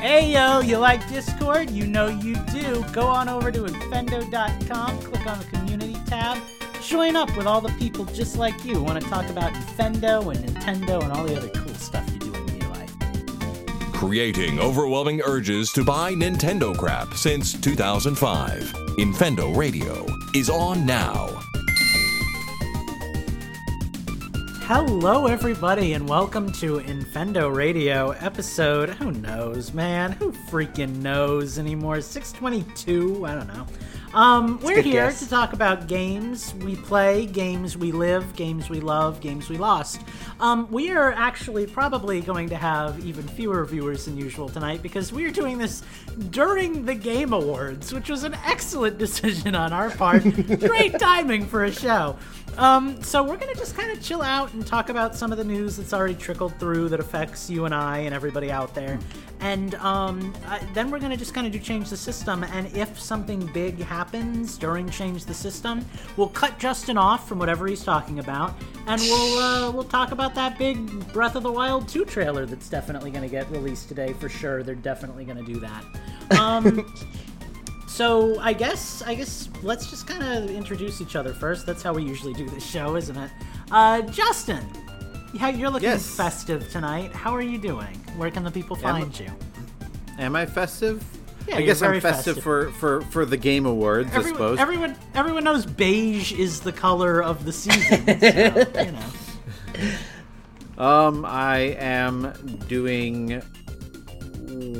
Hey yo, you like Discord? You know you do. Go on over to infendo.com, click on the community tab, join up with all the people just like you who want to talk about Infendo and Nintendo and all the other cool stuff you do in your life. Creating overwhelming urges to buy Nintendo crap since 2005. Infendo Radio is on now. Hello, everybody, and welcome to Infendo Radio episode. Who knows, man? Who freaking knows anymore? 622? I don't know. Um, we're here guess. to talk about games we play, games we live, games we love, games we lost. Um, we are actually probably going to have even fewer viewers than usual tonight because we are doing this during the Game Awards, which was an excellent decision on our part. Great timing for a show. Um, so we're gonna just kind of chill out and talk about some of the news that's already trickled through that affects you and I and everybody out there, and um, uh, then we're gonna just kind of do change the system. And if something big happens during change the system, we'll cut Justin off from whatever he's talking about, and we'll uh, we'll talk about that big Breath of the Wild 2 trailer that's definitely gonna get released today for sure. They're definitely gonna do that. Um, So I guess I guess let's just kind of introduce each other first. That's how we usually do this show, isn't it? Uh, Justin, yeah, you're looking Yes. festive tonight. How are you doing? Where can the people Am- find you? Am I festive? Yeah, I guess very I'm festive, festive. for for for the Game Awards, I Everyone, suppose. everyone, everyone knows beige is the color of the season. so, you know. Um, I am doing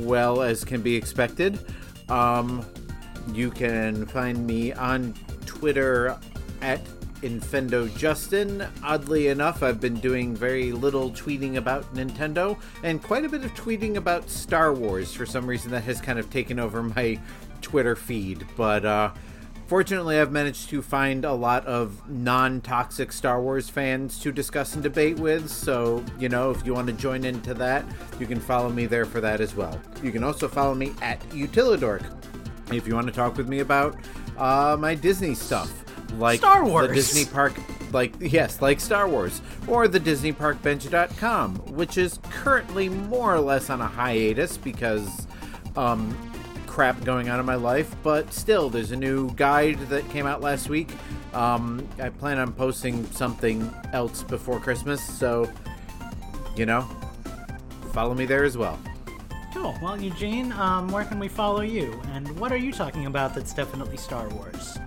well as can be expected. Um, you can find me on Twitter at Infendo Justin. Oddly enough, I've been doing very little tweeting about Nintendo and quite a bit of tweeting about Star Wars. For some reason, that has kind of taken over my Twitter feed. But uh, fortunately, I've managed to find a lot of non toxic Star Wars fans to discuss and debate with. So, you know, if you want to join into that, you can follow me there for that as well. You can also follow me at Utilidork if you want to talk with me about uh, my Disney stuff, like Star Wars. the Disney Park, like yes, like Star Wars, or the Disney Park DisneyParkBench.com, which is currently more or less on a hiatus because um, crap going on in my life. But still, there's a new guide that came out last week. Um, I plan on posting something else before Christmas, so you know, follow me there as well. Cool. Well, Eugene, um, where can we follow you? And what are you talking about that's definitely Star Wars?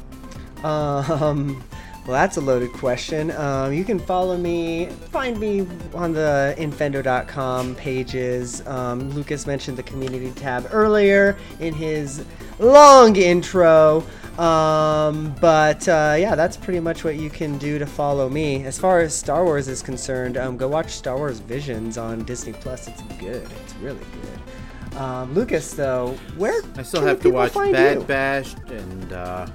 Um, well, that's a loaded question. Um, you can follow me, find me on the Infendo.com pages. Um, Lucas mentioned the community tab earlier in his long intro. Um, but uh, yeah, that's pretty much what you can do to follow me. As far as Star Wars is concerned, um, go watch Star Wars Visions on Disney Plus. It's good. It's really good. Um, Lucas, though, where I still have to watch Bad you? Bash and uh,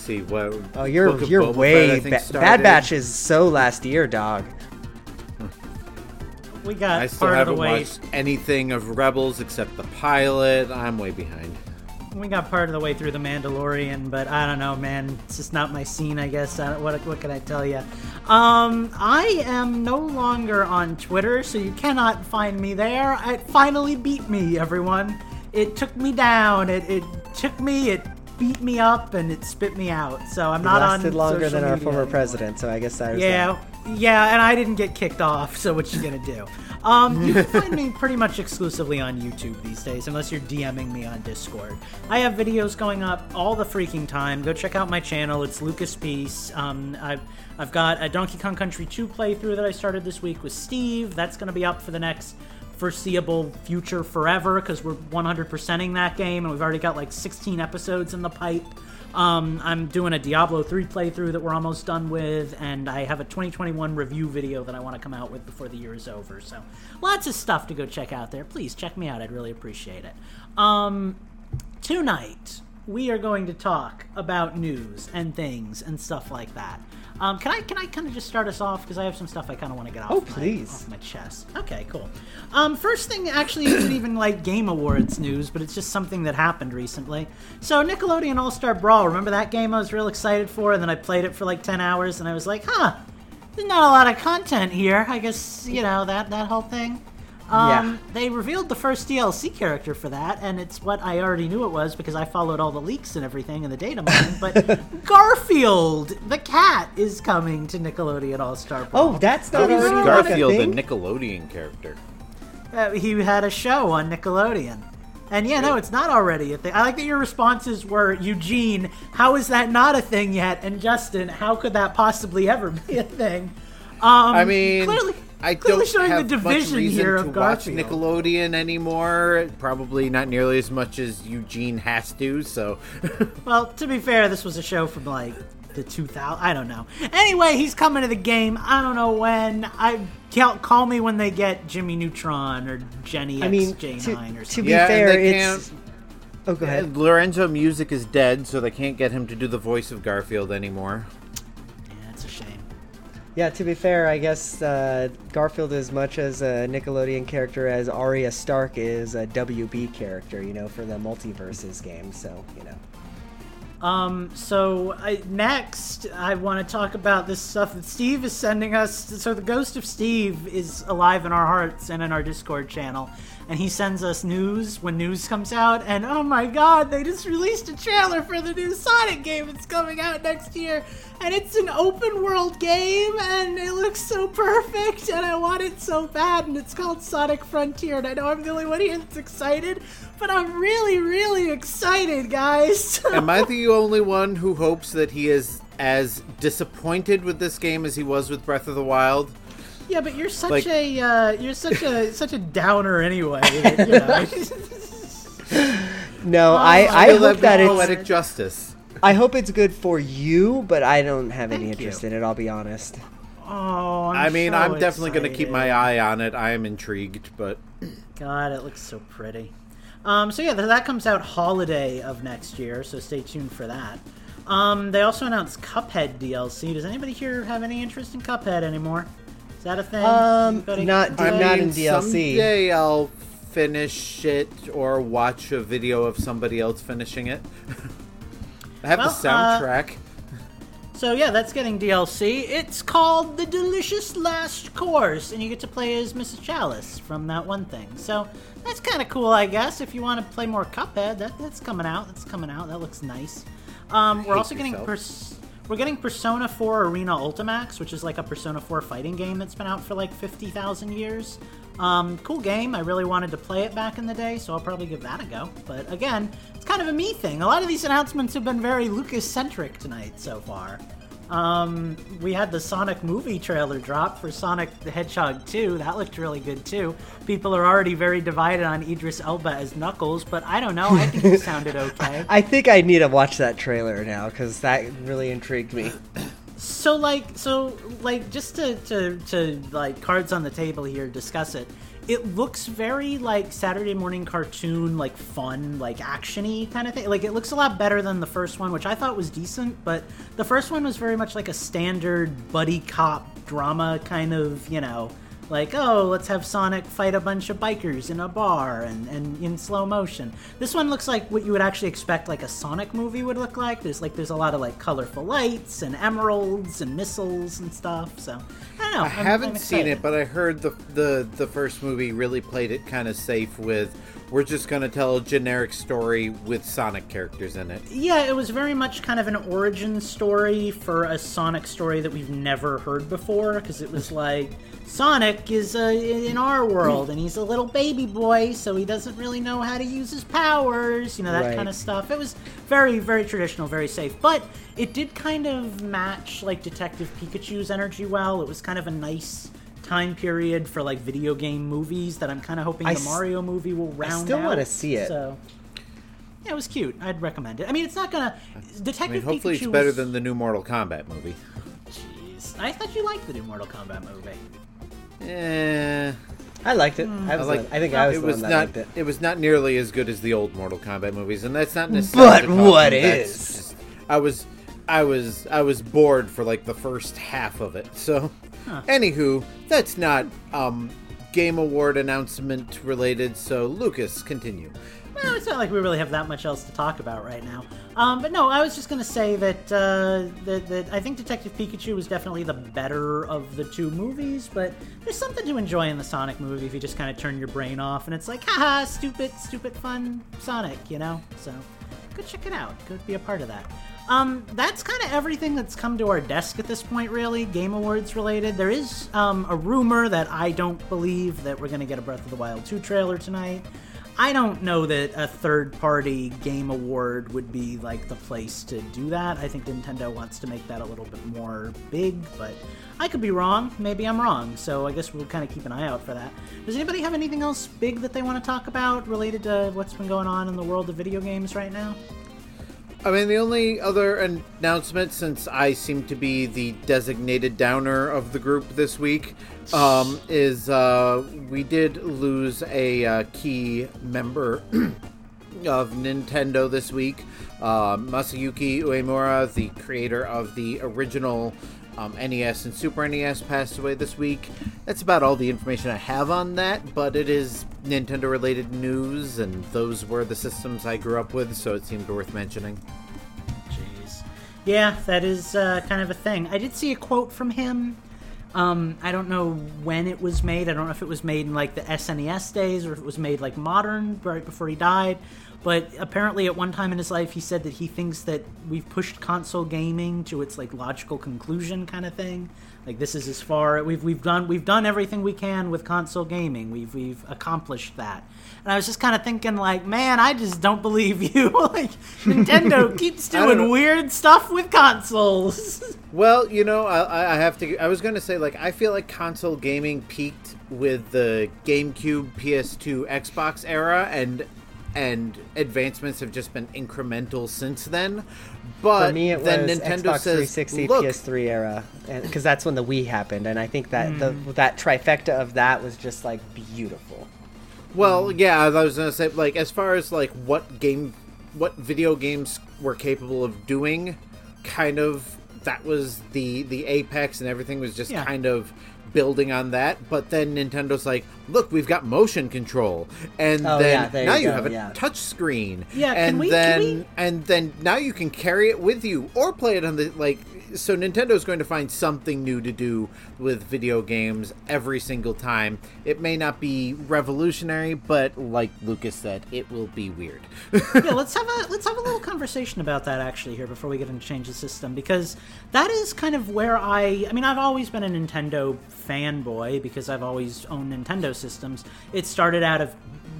see what. Oh, you're Book you're way Fett, think, ba- Bad Batch is so last year, dog. We got I still part of the way. watched anything of Rebels except the pilot. I'm way behind. We got part of the way through the Mandalorian, but I don't know, man. It's just not my scene, I guess. I, what what can I tell you? Um, I am no longer on Twitter, so you cannot find me there. It finally beat me, everyone. It took me down. It it took me. It beat me up, and it spit me out. So I'm It not lasted on longer social than our former anymore. president, so I guess that was Yeah, yeah, and I didn't get kicked off, so what you gonna do? Um, you can find me pretty much exclusively on YouTube these days, unless you're DMing me on Discord. I have videos going up all the freaking time. Go check out my channel. It's Lucas Peace. Um, I've I've got a Donkey Kong Country 2 playthrough that I started this week with Steve. That's gonna be up for the next foreseeable future forever because we're 100%ing that game and we've already got like 16 episodes in the pipe. Um, I'm doing a Diablo 3 playthrough that we're almost done with, and I have a 2021 review video that I want to come out with before the year is over. So, lots of stuff to go check out there. Please check me out, I'd really appreciate it. Um, tonight, we are going to talk about news and things and stuff like that. Um, can I can I kind of just start us off because I have some stuff I kind of want to get off. Oh, my- please. off my chest. Okay, cool. Um, first thing actually isn't even like Game Awards news, but it's just something that happened recently. So Nickelodeon All Star Brawl, remember that game I was real excited for, and then I played it for like ten hours, and I was like, huh, there's not a lot of content here. I guess you know that that whole thing. Um, Yeah. They revealed the first DLC character for that, and it's what I already knew it was because I followed all the leaks and everything in the data mining. But Garfield, the cat, is coming to Nickelodeon All Star. Oh, that's not is already like a Garfield a thing? Nickelodeon character? Uh, he had a show on Nickelodeon. And yeah, no, it's not already a thing. I like that your responses were Eugene, how is that not a thing yet? And Justin, how could that possibly ever be a thing? Um, I mean, clearly, I clearly don't showing have the division much reason here to watch Nickelodeon anymore. Probably not nearly as much as Eugene has to. So, Well, to be fair, this was a show from like the 2000. I don't know. Anyway, he's coming to the game. I don't know when. I call, call me when they get Jimmy Neutron or Jenny I mean, XJ9 to, or something. to be Yeah, fair, they it's. can't- Oh, go ahead. Lorenzo Music is dead, so they can't get him to do the voice of Garfield anymore. Yeah, to be fair, I guess uh, Garfield is much as a Nickelodeon character as Arya Stark is a WB character, you know, for the multiverses game. So, you know. Um, so I, next, I want to talk about this stuff that Steve is sending us. So the ghost of Steve is alive in our hearts and in our Discord channel, and he sends us news when news comes out. And oh my God, they just released a trailer for the new Sonic game. It's coming out next year, and it's an open world game, and it looks so perfect, and I want it so bad. And it's called Sonic Frontier, and I know I'm the only one here that's excited, but I'm really, really excited, guys. Am I the only one who hopes that he is as disappointed with this game as he was with Breath of the Wild? Yeah, but you're such Like- a uh, you're such a such a downer anyway. You know? No, Oh, I, I I Feel hope that it's. poetic justice. I hope it's good for you, but I don't have any Thank you. interest in it. I'll be honest. oh, I'm I mean, so I'm definitely going to keep my eye on it. I am intrigued, but God, it looks so pretty. Um, so yeah, that comes out holiday of next year. So stay tuned for that. Um, they also announced Cuphead DLC. Does anybody here have any interest in Cuphead anymore? Is that a thing? Um, not- play? I not mean, in DLC. Someday I'll finish it or watch a video of somebody else finishing it. I have Well, the uh, soundtrack. So yeah, that's getting DLC. It's called The Delicious Last Course, and you get to play as Mrs. Chalice from that one thing. So that's kind of cool, I guess. If you want to play more Cuphead, that, that's coming out. That's coming out. That looks nice. Um, we're Hate also getting pers- we're getting Persona 4 Arena Ultimax, which is like a Persona 4 fighting game that's been out for like fifty thousand years. Um, cool game. I really wanted to play it back in the day, so I'll probably give that a go. But again, it's kind of a me thing. A lot of these announcements have been very Lucas centric tonight so far. Um, we had the Sonic movie trailer drop for Sonic the Hedgehog 2. That looked really good too. People are already very divided on Idris Elba as Knuckles, but I don't know. I think he sounded okay. I think I need to watch that trailer now because that really intrigued me. So like so like just to, to to like cards on the table here discuss it. It looks very like Saturday morning cartoon, like fun, like actiony kind of thing. Like it looks a lot better than the first one, which I thought was decent, but the first one was very much like a standard buddy cop drama kind of, you know, like oh let's have sonic fight a bunch of bikers in a bar and, and in slow motion this one looks like what you would actually expect like a sonic movie would look like there's like there's a lot of like colorful lights and emeralds and missiles and stuff so i don't know I I'm- haven't I'm seen it, but I heard the the the first movie really played it kind of safe with we're just going to tell a generic story with Sonic characters in it. Yeah, it was very much kind of an origin story for a Sonic story that we've never heard before. Because it was like Sonic is uh, in our world, and he's a little baby boy, so he doesn't really know how to use his powers. You know that Right. kind of stuff. It was very, very traditional, very safe, but it did kind of match like Detective Pikachu's energy well. It was kind of a nice time period for like video game movies that I'm kind of hoping I the s- Mario movie will round out. I still wanna see it. So yeah, it was cute. I'd recommend it. I mean, it's not gonna. I Detective mean, hopefully Pikachu it's better was- than the new Mortal Kombat movie. Jeez, I thought you liked the new Mortal Kombat movie. Eh, I liked it. I, I was like. the- I think I was it the was one that not. liked it. It was not nearly as good as the old Mortal Kombat movies, and that's not necessarily. But what talking- that's just- I was, I was, I was bored for like the first half of it. So, anywho, that's not um Game Award announcement related. So, Lucas, continue. Well, it's not like we really have that much else to talk about right now. Um, but no, I was just to say that, uh, that that I think Detective Pikachu was definitely the better of the two movies. But there's something to enjoy in the Sonic movie if you just kind of turn your brain off and it's like, haha, stupid, stupid, fun Sonic, you know. So go check it out. Go be a part of that. Um, that's kind of everything that's come to our desk at this point, really, Game Awards related. There is um, a rumor that I don't believe that we're going to get a Breath of the Wild 2 trailer tonight. I don't know that a third party game award would be like the place to do that. I think Nintendo wants to make that a little bit more big, but I could be wrong. Maybe I'm wrong. So I guess we'll kind of keep an eye out for that. Does anybody have anything else big that they want to talk about related to what's been going on in the world of video games right now? I mean, the only other announcement, since I seem to be the designated downer of the group this week, um, is uh, we did lose a uh, key member of Nintendo this week. Uh, Masayuki Uemura, the creator of the original um, NES and Super NES, passed away this week. That's about all the information I have on that, but it is Nintendo related news, and those were the systems I grew up with, so it seemed worth mentioning. Jeez. Yeah, that is uh, kind of a thing. I did see a quote from him. Um, I don't know when it was made. I don't know if it was made in like the SNES days or if it was made like modern, right before he died. But apparently, at one time in his life, he said that he thinks that we've pushed console gaming to its like logical conclusion, kind of thing. Like this is as far we've we've done we've done everything we can with console gaming. We've we've accomplished that. And I was just kind of thinking, like, man, I just don't believe you. like Nintendo keeps doing weird stuff with consoles. Well, you know, I, I have to. I was going to say, like, I feel like console gaming peaked with the GameCube, PS2, Xbox era, and and advancements have just been incremental since then. But For me, it then was Nintendo Xbox says, 360, "Look, PS3 era, because that's when the Wii happened, and I think that the, Hmm. that trifecta of that was just like beautiful. Well, yeah, I was gonna say, like, as far as like what game, what video games were capable of doing, kind of that was the the apex, and everything was just Yeah. kind of building on that. But then Nintendo's like, look, we've got motion control, and Oh, then yeah, now you you have a yeah. touch screen, Yeah, can and we- can then we- and then now you can carry it with you or play it on the like. So Nintendo's going to find something new to do with video games every single time. It may not be revolutionary, but like Lucas said, it will be weird. yeah, let's have a let's have a little conversation about that actually here before we get into change the system because that is kind of where I I mean I've always been a Nintendo fanboy because I've always owned Nintendo systems. It started out of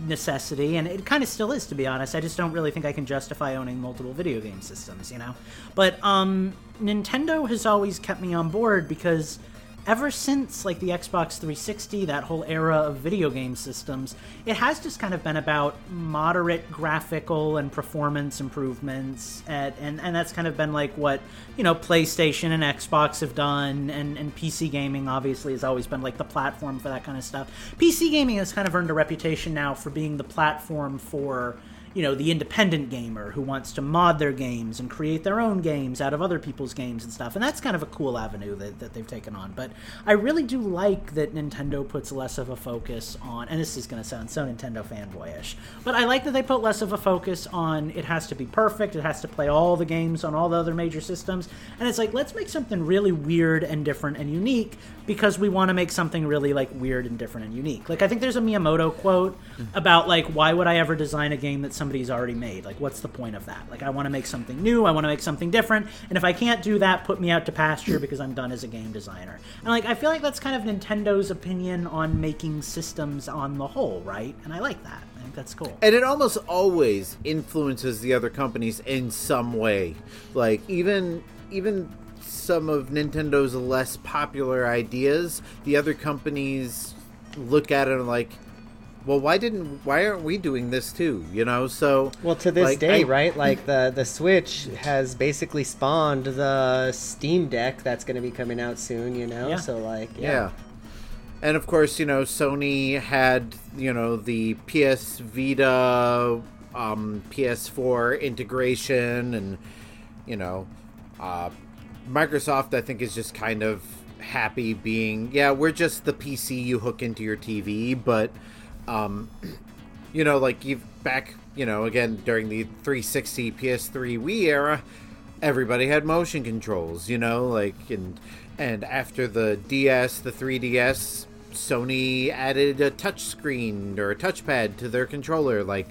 necessity and it kind of still is to be honest. I just don't really think I can justify owning multiple video game systems, you know. But um Nintendo has always kept me on board because ever since like the Xbox 360, that whole era of video game systems, it has just kind of been about moderate graphical and performance improvements, at, and and that's kind of been like what you know PlayStation and Xbox have done, and and PC gaming obviously has always been like the platform for that kind of stuff. PC gaming has kind of earned a reputation now for being the platform for you know the independent gamer who wants to mod their games and create their own games out of other people's games and stuff and that's kind of a cool avenue that, that they've taken on but i really do like that nintendo puts less of a focus on and this is going to sound so nintendo fanboyish but i like that they put less of a focus on it has to be perfect it has to play all the games on all the other major systems and it's like let's make something really weird and different and unique because we want to make something really like weird and different and unique. Like i think there's a miyamoto quote mm. about like why would i ever design a game that somebody's already made. Like what's the point of that? Like i want to make something new i want to make something different and if i can't do that put me out to pasture because i'm done as a game designer. And like i feel like that's kind of nintendo's opinion on making systems on the whole right? And i like that. I think that's cool. And it almost always influences the other companies in some way. Like even even some of Nintendo's less popular ideas, the other companies look at it and like, well, why didn't why aren't we doing this too? You know, so Well, to this like, day, I- right? Like the the Switch has basically spawned the Steam Deck that's going to be coming out soon. You know, Yeah. so like Yeah. yeah. And of course, you know, Sony had, you know, the PS Vita, um, PS4 integration, and, you know, uh, Microsoft, I think, is just kind of happy being yeah we're just the pc you hook into your tv but um you know like you've back you know again during the 360 ps3 wii era everybody had motion controls you know like and and after the ds the 3ds sony added a touch screen or a touchpad to their controller like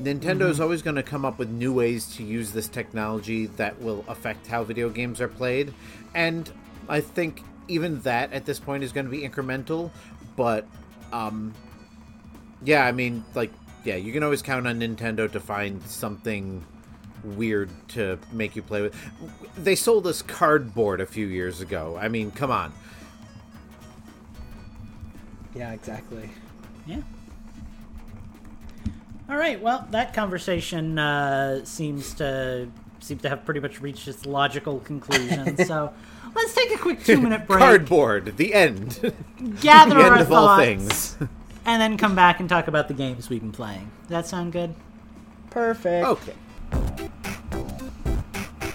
Nintendo's Mm-hmm. always going to come up with new ways to use this technology that will affect how video games are played. And I think even that at this point is going to be incremental. But, um, yeah, I mean, like, yeah, you can always count on Nintendo to find something weird to make you play with. They sold us cardboard a few years ago. I mean, come on. Yeah, exactly. Yeah. All right. Well, that conversation uh, seems to seem to have pretty much reached its logical conclusion. so let's take a quick two-minute break, Cardboard, the end. gather the our end of all things. and then come back and talk about the games we've been playing. Does that sound good? Perfect. okay.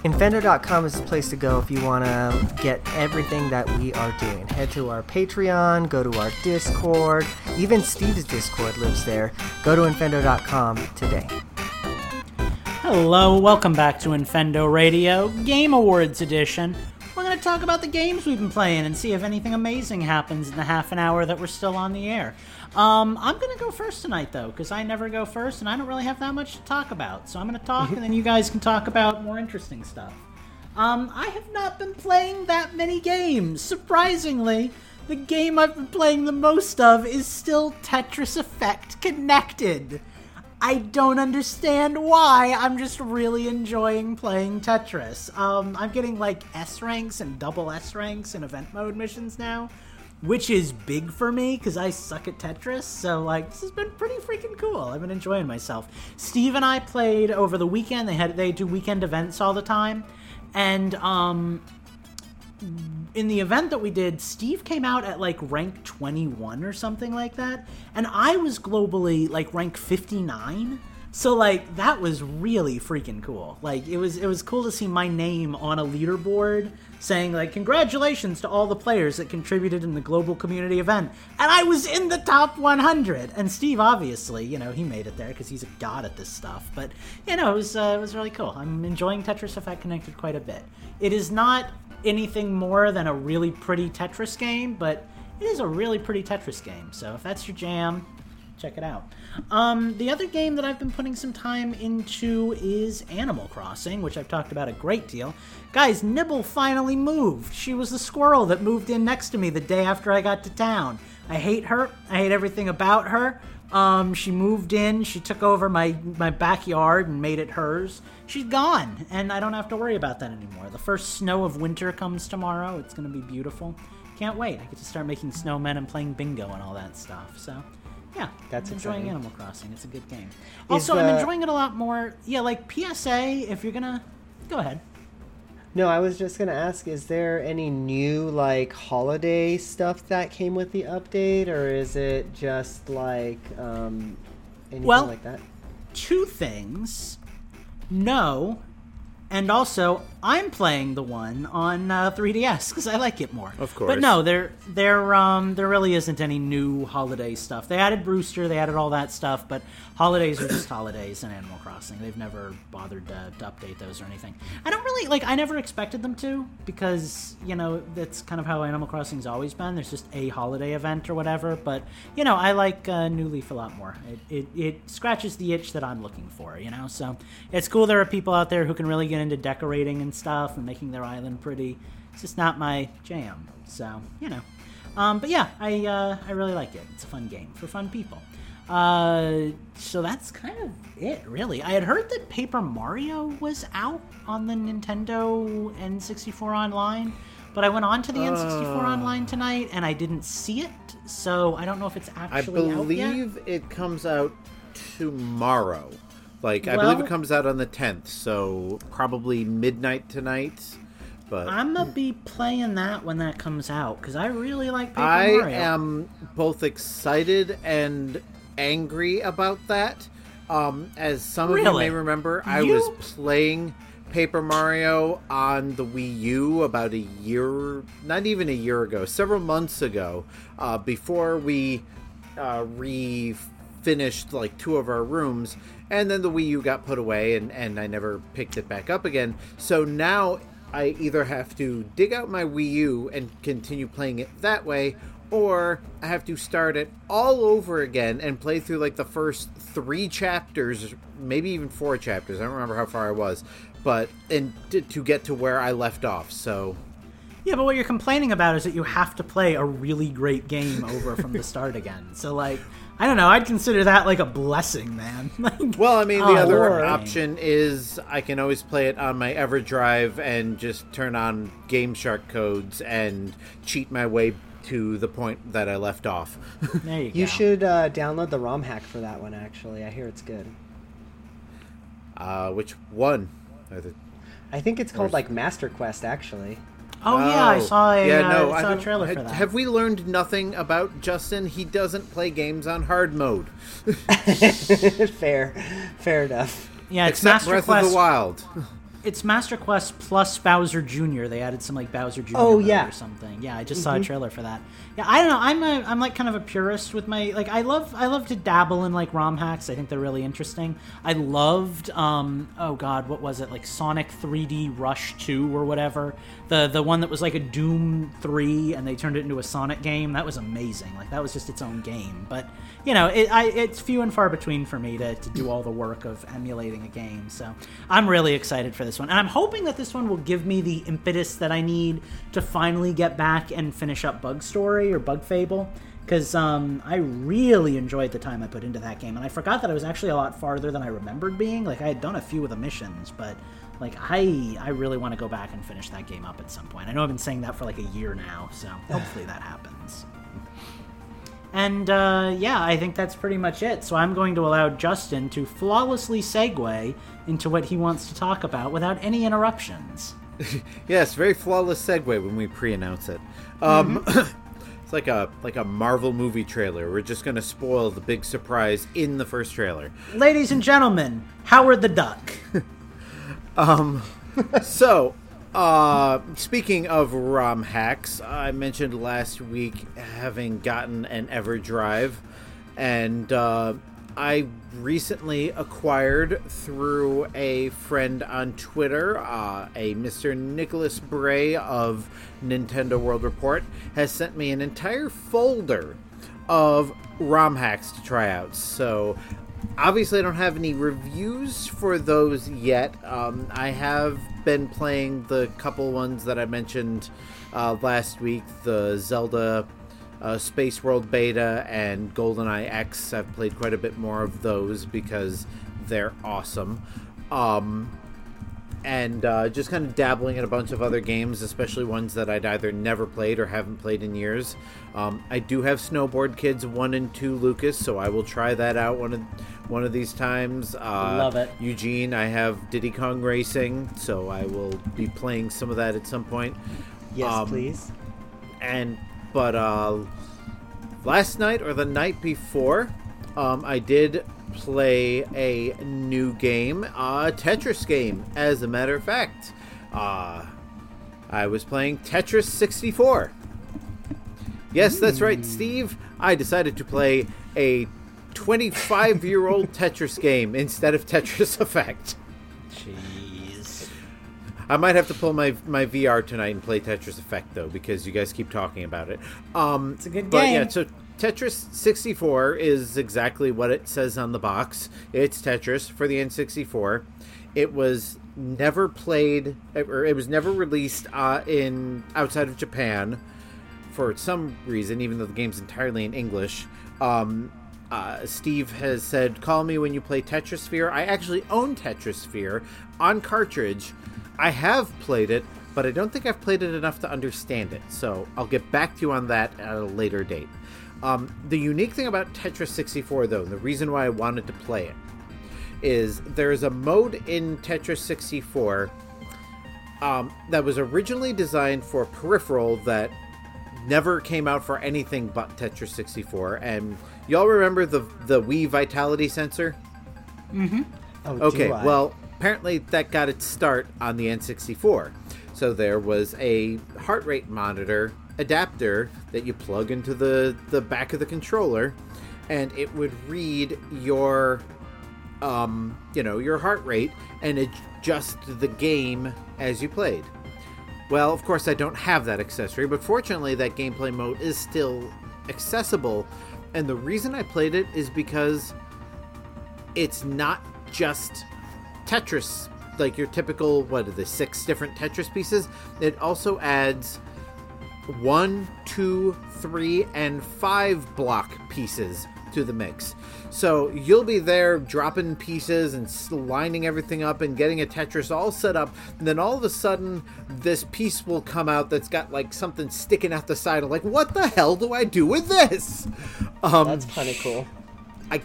Infendo.com is the place to go if you want to get everything that we are doing. Head to our Patreon, go to our Discord. Even Steve's Discord lives there. Go to Infendo.com today. Hello, welcome back to Infendo Radio Game Awards Edition. We're going to talk about the games we've been playing and see if anything amazing happens in the half an hour that we're still on the air. Um, I'm going to go first tonight, though, because I never go first and I don't really have that much to talk about. So I'm going to talk and then you guys can talk about more interesting stuff. Um, I have not been playing that many games. Surprisingly, the game I've been playing the most of is still Tetris Effect Connected. I don't understand why. I'm just really enjoying playing Tetris. Um, I'm getting like S ranks and double S ranks in event mode missions now, which is big for me because I suck at Tetris. So like, this has been pretty freaking cool. I've been enjoying myself. Steve and I played over the weekend. They had they do weekend events all the time, and um, in the event that we did, Steve came out at like rank 21 or something like that, and I was globally like rank 59. So like that was really freaking cool. Like it was it was cool to see my name on a leaderboard saying like congratulations to all the players that contributed in the global community event. And I was in the top 100. And Steve obviously, you know, he made it there cuz he's a god at this stuff. But you know, it was uh, it was really cool. I'm enjoying Tetris Effect Connected quite a bit. It is not anything more than a really pretty Tetris game, but it is a really pretty Tetris game. So if that's your jam, check it out. Um, the other game that I've been putting some time into is Animal Crossing, which I've talked about a great deal. Guys, Nibble finally moved. She was the squirrel that moved in next to me the day after I got to town. I hate her. I hate everything about her. Um, she moved in. She took over my my backyard and made it hers. She's gone, and I don't have to worry about that anymore. The first snow of winter comes tomorrow. It's gonna be beautiful. Can't wait. I get to start making snowmen and playing bingo and all that stuff. So, yeah, That's I'm enjoying exciting. Animal Crossing. It's a good game. Also, I'm enjoying it a lot more. Yeah, like PSA. If you're gonna go ahead. No, I was just gonna ask: Is there any new like holiday stuff that came with the update, or is it just like um, anything Well- like that? two things. No, and also I'm playing the one on uh, 3DS because I like it more. Of course. But no, there there um there really isn't any new holiday stuff. They added Brewster, they added all that stuff, but holidays are just holidays in Animal Crossing. They've never bothered to, to update those or anything. I don't really like. I never expected them to because you know that's kind of how Animal Crossing's always been. There's just a holiday event or whatever. But you know, I like uh, New Leaf a lot more. It, it it scratches the itch that I'm looking for. You know, so it's cool there are people out there who can really get into decorating and stuff and making their island pretty. It's just not my jam. So you know, um, but yeah, I uh, I really like it. It's a fun game for fun people. Uh, so that's kind of it, really. I had heard that Paper Mario was out on the Nintendo N64 Online, but I went on to the N64 Online tonight and I didn't see it, so I don't know if it's I actually out yet. believe it comes out tomorrow. Like I believe it comes out on the 10th, so probably midnight tonight. But I'm gonna be playing that when that comes out because I really like Paper Mario. I Mario. am both excited and angry about that. Um, as some of you may remember, I You- was playing Paper Mario on the Wii U about a year, not even a year ago, several months ago, uh, before we uh, re finished like two of our rooms, and then the Wii U got put away, and, and I never picked it back up again. So now I either have to dig out my Wii U and continue playing it that way, or I have to start it all over again and play through like the first three chapters, maybe even four chapters. I don't remember how far I was, but and to, to get to where I left off. So Yeah, but what you're complaining about is that you have to play a really great game over from the start again. So like, I don't know. I'd consider that like a blessing, man. like, Well, I mean, the Oh, other Lord. option is I can always play it on my EverDrive and just turn on Game Shark codes and cheat my way to the point that I left off. there you go. You should uh, download the ROM hack for that one. Actually, I hear it's good. uh, which one? The- I think it's called Or- like Master Quest. Actually, Oh yeah, I saw a, yeah, no, uh, I saw a trailer for that. Have we learned nothing about Justin? He doesn't play games on hard mode, fair, fair enough. yeah, it's except Master Breath Quest. of the Wild. It's Master Quest plus Bowser Jr. They added some like Bowser Jr. Oh, yeah. or something. Yeah, I just saw a trailer for that. Yeah, I don't know. I'm a I'm like kind of a purist with my like I love I love to dabble in like ROM hacks. I think they're really interesting. I loved um oh god what was it like Sonic 3D Rush 2 or whatever the the one that was like a Doom 3 and they turned it into a Sonic game. That was amazing. Like that was just its own game. But you know it I it's few and far between for me to to do all the work of emulating a game. So I'm really excited for this one, and I'm hoping that this one will give me the impetus that I need to finally get back and finish up Bug Story or Bug Fable. Because um, I really enjoyed the time I put into that game, and I forgot that I was actually a lot farther than I remembered being. Like I had done a few of the missions, but like I I really want to go back and finish that game up at some point. I know I've been saying that for like a year now, so hopefully that happens. And uh, yeah, I think that's pretty much it. So I'm going to allow Justin to flawlessly segue into what he wants to talk about without any interruptions. Yes, very flawless segue when we pre-announce it. Um, it's like a like a Marvel movie trailer. We're just gonna spoil the big surprise in the first trailer. Ladies and gentlemen, Howard the Duck. um, So, uh, speaking of ROM hacks, I mentioned last week having gotten an EverDrive, and uh, I recently acquired through a friend on Twitter, uh, a Mr. Nicholas Bray of Nintendo World Report, has sent me an entire folder of ROM hacks to try out. So obviously, I don't have any reviews for those yet. Um, I have been playing the couple ones that I mentioned uh, last week the Zelda uh, Space World Beta and GoldenEye X. I've played quite a bit more of those because they're awesome. Um, and uh, just kind of dabbling in a bunch of other games, especially ones that I'd either never played or haven't played in years. Um, I do have Snowboard Kids one and two, Lucas, so I will try that out one of one of these times. Uh, Love it. Eugene, I have Diddy Kong Racing, so I will be playing some of that at some point. Yes, Um, please. And but uh, last night or the night before, um, I did play a new game, a Tetris game. As a matter of fact, uh, I was playing Tetris 64. Yes, that's right, Steve. I decided to play a 25 year old Tetris game instead of Tetris Effect. Jeez. I might have to pull my my VR tonight and play Tetris Effect though, because you guys keep talking about it. Um, it's a good game. but yeah, so Tetris 64 is exactly what it says on the box. It's Tetris for the N64. It was never played, or it was never released uh, in outside of Japan for some reason, even though the game's entirely in English. Um, uh, Steve has said, "Call me when you play Tetrisphere." I actually own Tetrisphere on cartridge. I have played it, but I don't think I've played it enough to understand it. So I'll get back to you on that at a later date. Um, the unique thing about Tetris 64, though, and the reason why I wanted to play it, is there's a mode in Tetris 64 um, that was originally designed for peripheral that never came out for anything but Tetris 64. And y'all remember the the Wii Vitality sensor? Oh, Okay, do I? well, apparently that got its start on the N64. So there was a heart rate monitor adapter that you plug into the, the back of the controller, and it would read your um, you know, your heart rate and adjust the game as you played. Well, of course, I don't have that accessory, but fortunately, that gameplay mode is still accessible. And the reason I played it is because it's not just Tetris, like your typical, what are the six different Tetris pieces? It also adds one, two, three, and five block pieces to the mix. So you'll be there dropping pieces and lining everything up and getting a Tetris all set up. And then all of a sudden, this piece will come out that's got like something sticking out the side. of like, what the hell do I do with this? Um, that's kind of cool. I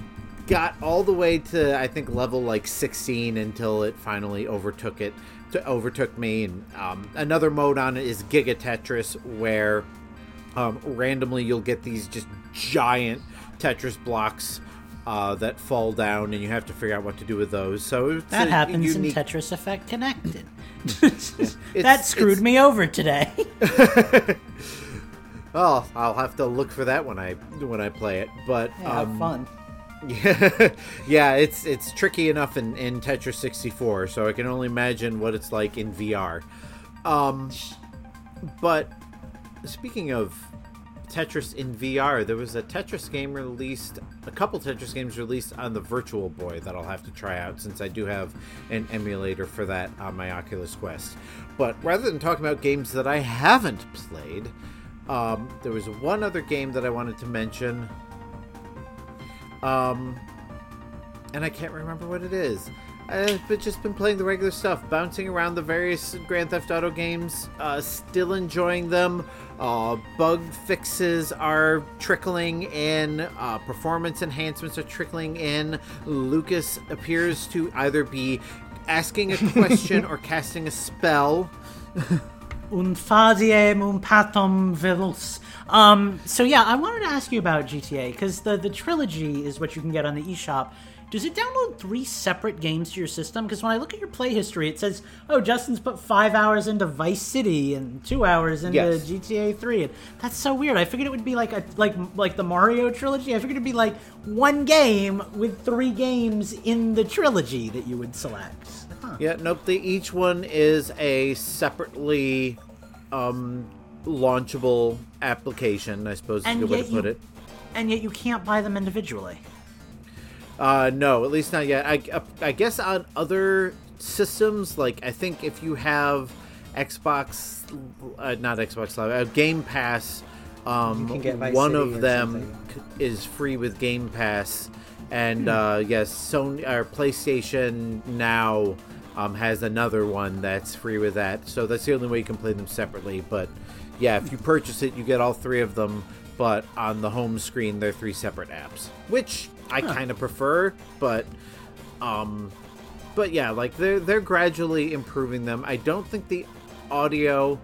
got all the way to I think level like 16 until it finally overtook it. To overtook me. And um, another mode on it is Giga Tetris, where um, randomly you'll get these just giant Tetris blocks uh, that fall down, and you have to figure out what to do with those. So that happens unique... in Tetris Effect Connected. that screwed it's... me over today. oh, I'll have to look for that when I when I play it. But yeah, um, fun. Yeah, yeah, it's it's tricky enough in, in Tetris 64, so I can only imagine what it's like in VR. Um, but speaking of Tetris in VR. There was a Tetris game released, a couple Tetris games released on the Virtual Boy that I'll have to try out since I do have an emulator for that on my Oculus Quest. But rather than talking about games that I haven't played, um, there was one other game that I wanted to mention. Um, and I can't remember what it is. I've just been playing the regular stuff, bouncing around the various Grand Theft Auto games, uh, still enjoying them. Uh, bug fixes are trickling in, uh, performance enhancements are trickling in. Lucas appears to either be asking a question or casting a spell. un un patum velos. Um, so yeah, I wanted to ask you about GTA because the the trilogy is what you can get on the eShop does it download three separate games to your system? Because when I look at your play history, it says, "Oh, Justin's put five hours into Vice City and two hours into yes. GTA 3." And that's so weird. I figured it would be like a like like the Mario trilogy. I figured it'd be like one game with three games in the trilogy that you would select. Huh. Yeah, nope. The, each one is a separately um, launchable application. I suppose is a good way to put you, it. And yet you can't buy them individually. Uh, no, at least not yet. I, uh, I guess on other systems, like I think if you have Xbox, uh, not Xbox Live, uh, Game Pass, um, one of them is free with Game Pass, and hmm. uh, yes, Sony or PlayStation Now um, has another one that's free with that. So that's the only way you can play them separately. But yeah, if you purchase it, you get all three of them. But on the home screen, they're three separate apps, which I huh. kind of prefer, but um but yeah, like they're they're gradually improving them. I don't think the audio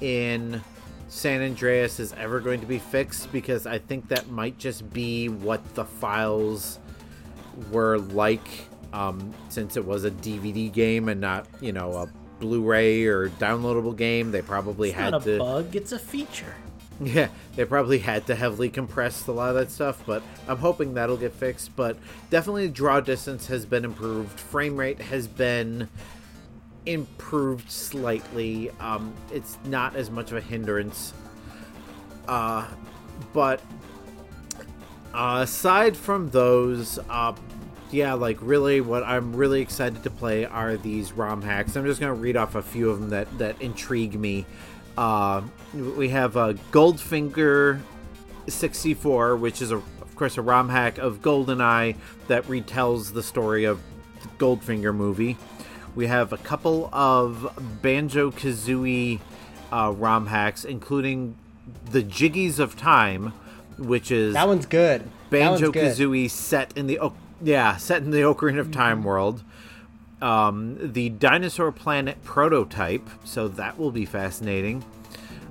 in San Andreas is ever going to be fixed because I think that might just be what the files were like um, since it was a DVD game and not, you know, a Blu-ray or downloadable game. They probably it's had not a to bug, it's a feature. Yeah, they probably had to heavily compress a lot of that stuff, but I'm hoping that'll get fixed. But definitely, draw distance has been improved. Frame rate has been improved slightly. Um, it's not as much of a hindrance. Uh, but uh, aside from those, uh, yeah, like really, what I'm really excited to play are these ROM hacks. I'm just gonna read off a few of them that that intrigue me. Uh, we have a Goldfinger 64, which is a, of course a ROM hack of GoldenEye that retells the story of the Goldfinger movie. We have a couple of Banjo Kazooie uh, ROM hacks, including the Jiggies of Time, which is that one's good. Banjo Kazooie set in the yeah set in the Ocarina of Time mm-hmm. world um, the Dinosaur Planet prototype, so that will be fascinating.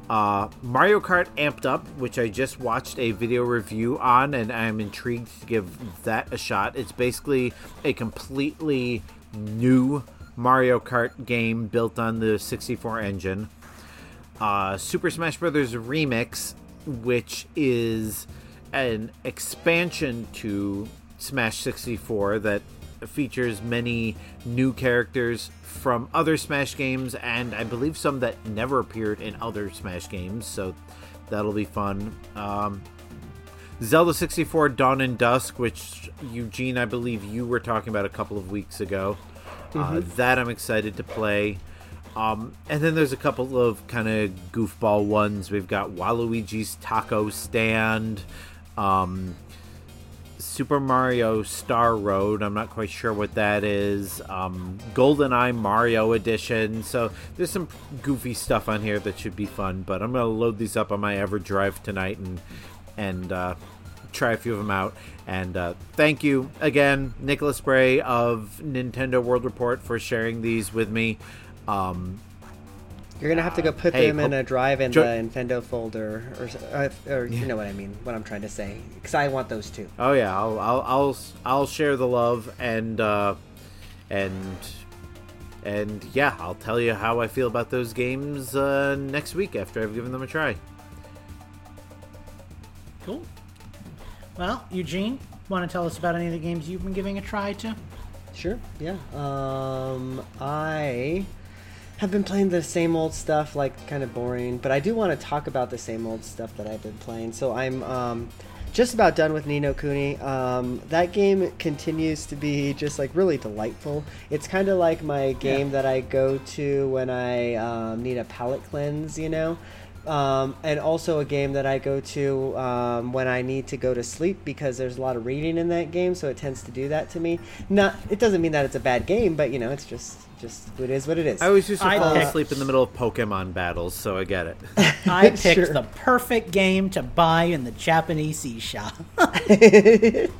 Uh, Mario Kart Amped Up, which I just watched a video review on, and I'm intrigued to give that a shot. It's basically a completely new Mario Kart game built on the 64 engine. Uh, Super Smash Bros. Remix, which is an expansion to Smash 64 that features many new characters from other Smash games and I believe some that never appeared in other Smash games, so that'll be fun. Um, Zelda 64 Dawn and Dusk, which Eugene, I believe you were talking about a couple of weeks ago. Uh, that I'm excited to play. Um, and then there's a couple of kind of goofball ones. We've got Waluigi's Taco Stand, um, Super Mario Star Road. I'm not quite sure what that is. Um, GoldenEye Mario Edition. So there's some goofy stuff on here that should be fun. But I'm gonna load these up on my EverDrive tonight and and uh, try a few of them out. And uh, thank you again, Nicholas Bray of Nintendo World Report, for sharing these with me. Um, You're gonna have to go put Hey, them in a drive in Jo- the Nintendo folder, or, uh, or you know what I mean. What I'm trying to say, because I want those too. oh yeah, I'll I'll I'll, I'll share the love and uh, and and yeah, I'll tell you how I feel about those games uh, next week after I've given them a try. Cool. Well, Eugene, want to tell us about any of the games you've been giving a try to? Sure. Yeah. Um, I have been playing the same old stuff, like kind of boring, but I do want to talk about the same old stuff that I've been playing. So I'm um, just about done with Ni no Kuni. Um, that game continues to be just like really delightful. It's kind of like my game that I go to when I um, need a palate cleanse, you know. Um, and also a game that I go to um, when I need to go to sleep because there's a lot of reading in that game, so it tends to do that to me. Not, it doesn't mean that it's a bad game, but you know, it's just, just it is what it is. I always used to I fall picked- asleep in the middle of Pokemon battles, so I get it. I picked Sure. the perfect game to buy in the Japanese eShop.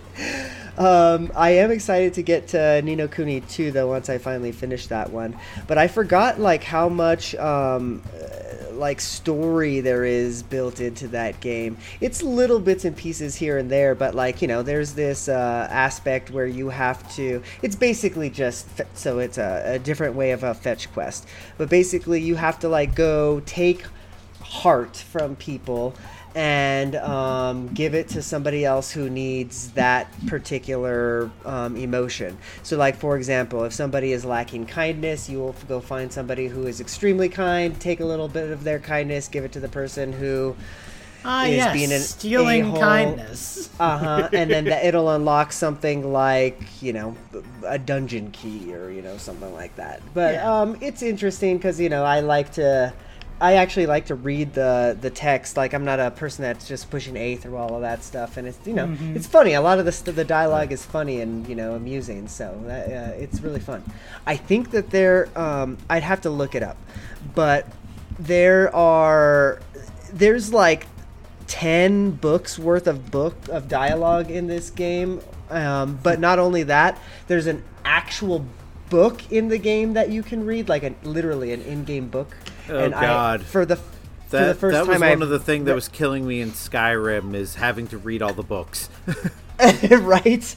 Um, I am excited to get to Ni no Kuni 2 though once I finally finish that one. But I forgot like how much um, uh, like story there is built into that game. It's little bits and pieces here and there, but like you know, there's this uh, aspect where you have to. It's basically just fe- so it's a, a different way of a fetch quest. But basically, you have to like go take heart from people and um, give it to somebody else who needs that particular um, emotion. So, like for example, if somebody is lacking kindness, you will go find somebody who is extremely kind, take a little bit of their kindness, give it to the person who. Ah, Is yes, being an stealing a-hole. kindness. Uh huh. and then that it'll unlock something like you know a dungeon key or you know something like that. But Yeah. um, it's interesting because you know I like to. I actually like to read the the text. Like I'm not a person that's just pushing A through all of that stuff, and it's you know Mm-hmm. it's funny. A lot of the the dialogue is funny and you know amusing, so that, uh, it's really fun. I think that there. Um, I'd have to look it up, but there are there's like 10 books worth of book of dialogue in this game um, but not only that there's an actual book in the game that you can read like a literally an in-game book Oh, and I, God. for the for the That, first that was time one I've of the things that was killing me in Skyrim is having to read all the books. right?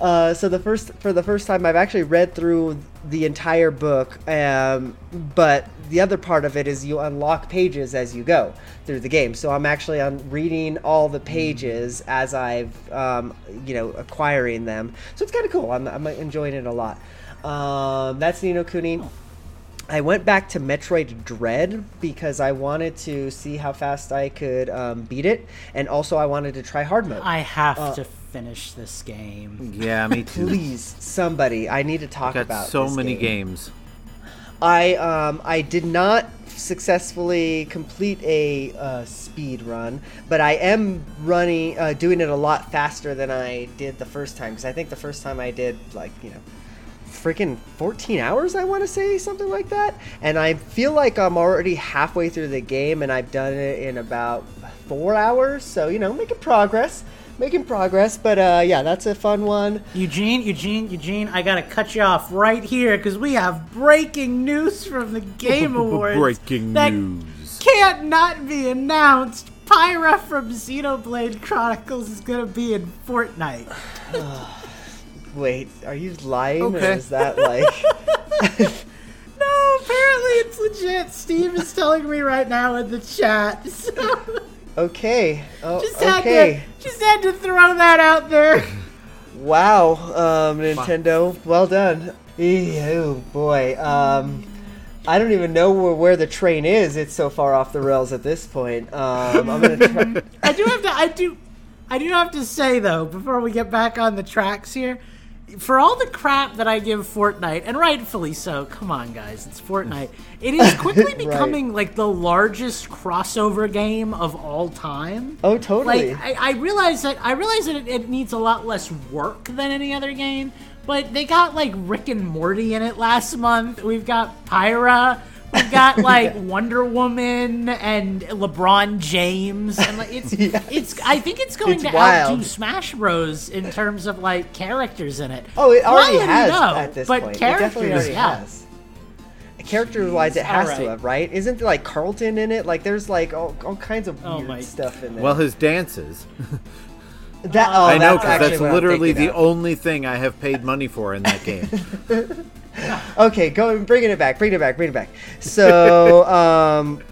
Uh, so the first for the first time, I've actually read through the entire book, um, but the other part of it is you unlock pages as you go through the game. So I'm actually on reading all the pages as I've um, you know acquiring them. So it's kind of cool. I'm, I'm enjoying it a lot. Um, that's Ni no Kuni. I went back to Metroid Dread because I wanted to see how fast I could um, beat it, and also I wanted to try hard mode. I have Uh, to finish this game. yeah, me too. Please, somebody, I need to talk Got about so this many game. games. I um I did not successfully complete a uh, speed run, but I am running uh, doing it a lot faster than I did the first time because I think the first time I did like you know freaking 14 hours I want to say something like that and I feel like I'm already halfway through the game and I've done it in about 4 hours so you know making progress making progress but uh yeah that's a fun one Eugene, Eugene, Eugene, I gotta cut you off right here because we have breaking news from the Game Awards. Breaking that news. Can't not be announced. Pyra from Xenoblade Chronicles is gonna be in Fortnite. Wait, are you lying or is that like no, apparently it's legit. Steve is telling me right now in the chat. So Okay. Oh, just had okay. to just had to throw that out there. Wow, um, Nintendo, well done. Oh boy. Um, I don't even know where, where the train is. It's so far off the rails at this point. Um, I'm gonna try. I do have to. I do. I do have to say though, before we get back on the tracks here, for all the crap that I give Fortnite, and rightfully so. Come on, guys, it's Fortnite. It is quickly Right. becoming like the largest crossover game of all time. Oh, totally. Like I, I realize that I realize that it, it needs a lot less work than any other game, but they got like Rick and Morty in it last month. We've got Pyra. We've got like Wonder Woman and LeBron James, and like it's Yes. it's. I think it's going It's to wild. outdo Smash Bros in terms of like characters in it. Oh, it already Quality, has no, at this but point. It characters, definitely already yeah. has. Character-wise, it has to have, right? Isn't there like Carlton in it? Like, there's like all, all kinds of Oh weird my- stuff in there. Well, his dances. that, oh, oh I know that's because actually that's literally the of. only thing I have paid money for in that game. Okay, go bringing it back, bring it back, bring it back. So, um,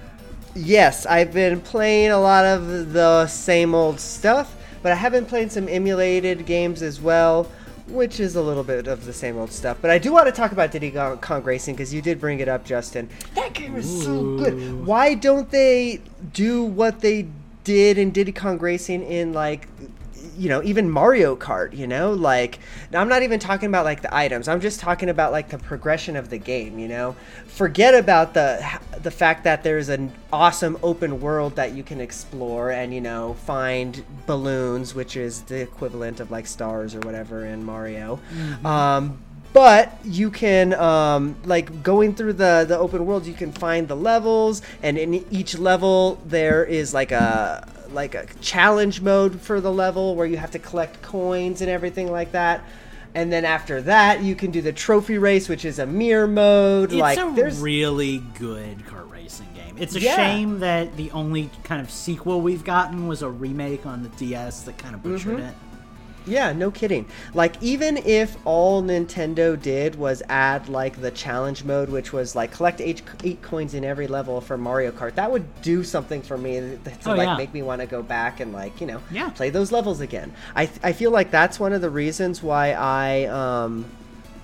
yes, I've been playing a lot of the same old stuff, but I have been playing some emulated games as well, which is a little bit of the same old stuff. But I do want to talk about Diddy Kong Kong Racing because you did bring it up, Justin. That game is so good. Why don't they do what they did in Diddy Kong Racing in like you know even mario kart you know? Like i'm not even talking about like the items. I'm just talking about like the progression of the game you know? Forget about the the fact that there's an awesome open world that you can explore and you know find balloons which is the equivalent of like stars or whatever in mario. Um but you can um, like going through the the open world you can find the levels and in each level there is like a like a challenge mode for the level where you have to collect coins and everything like that and then after that you can do the trophy race which is a mirror mode It's like a there's really good kart racing game. It's a Yeah. shame that the only kind of sequel we've gotten was a remake on the DS that kind of butchered Mm-hmm. it. Yeah, no kidding. Like even if all Nintendo did was add like the challenge mode, which was like collect eight, eight coins in every level for Mario Kart, that would do something for me to Oh, like yeah. make me want to go back and like you know Yeah. play those levels again. I I feel like that's one of the reasons why I um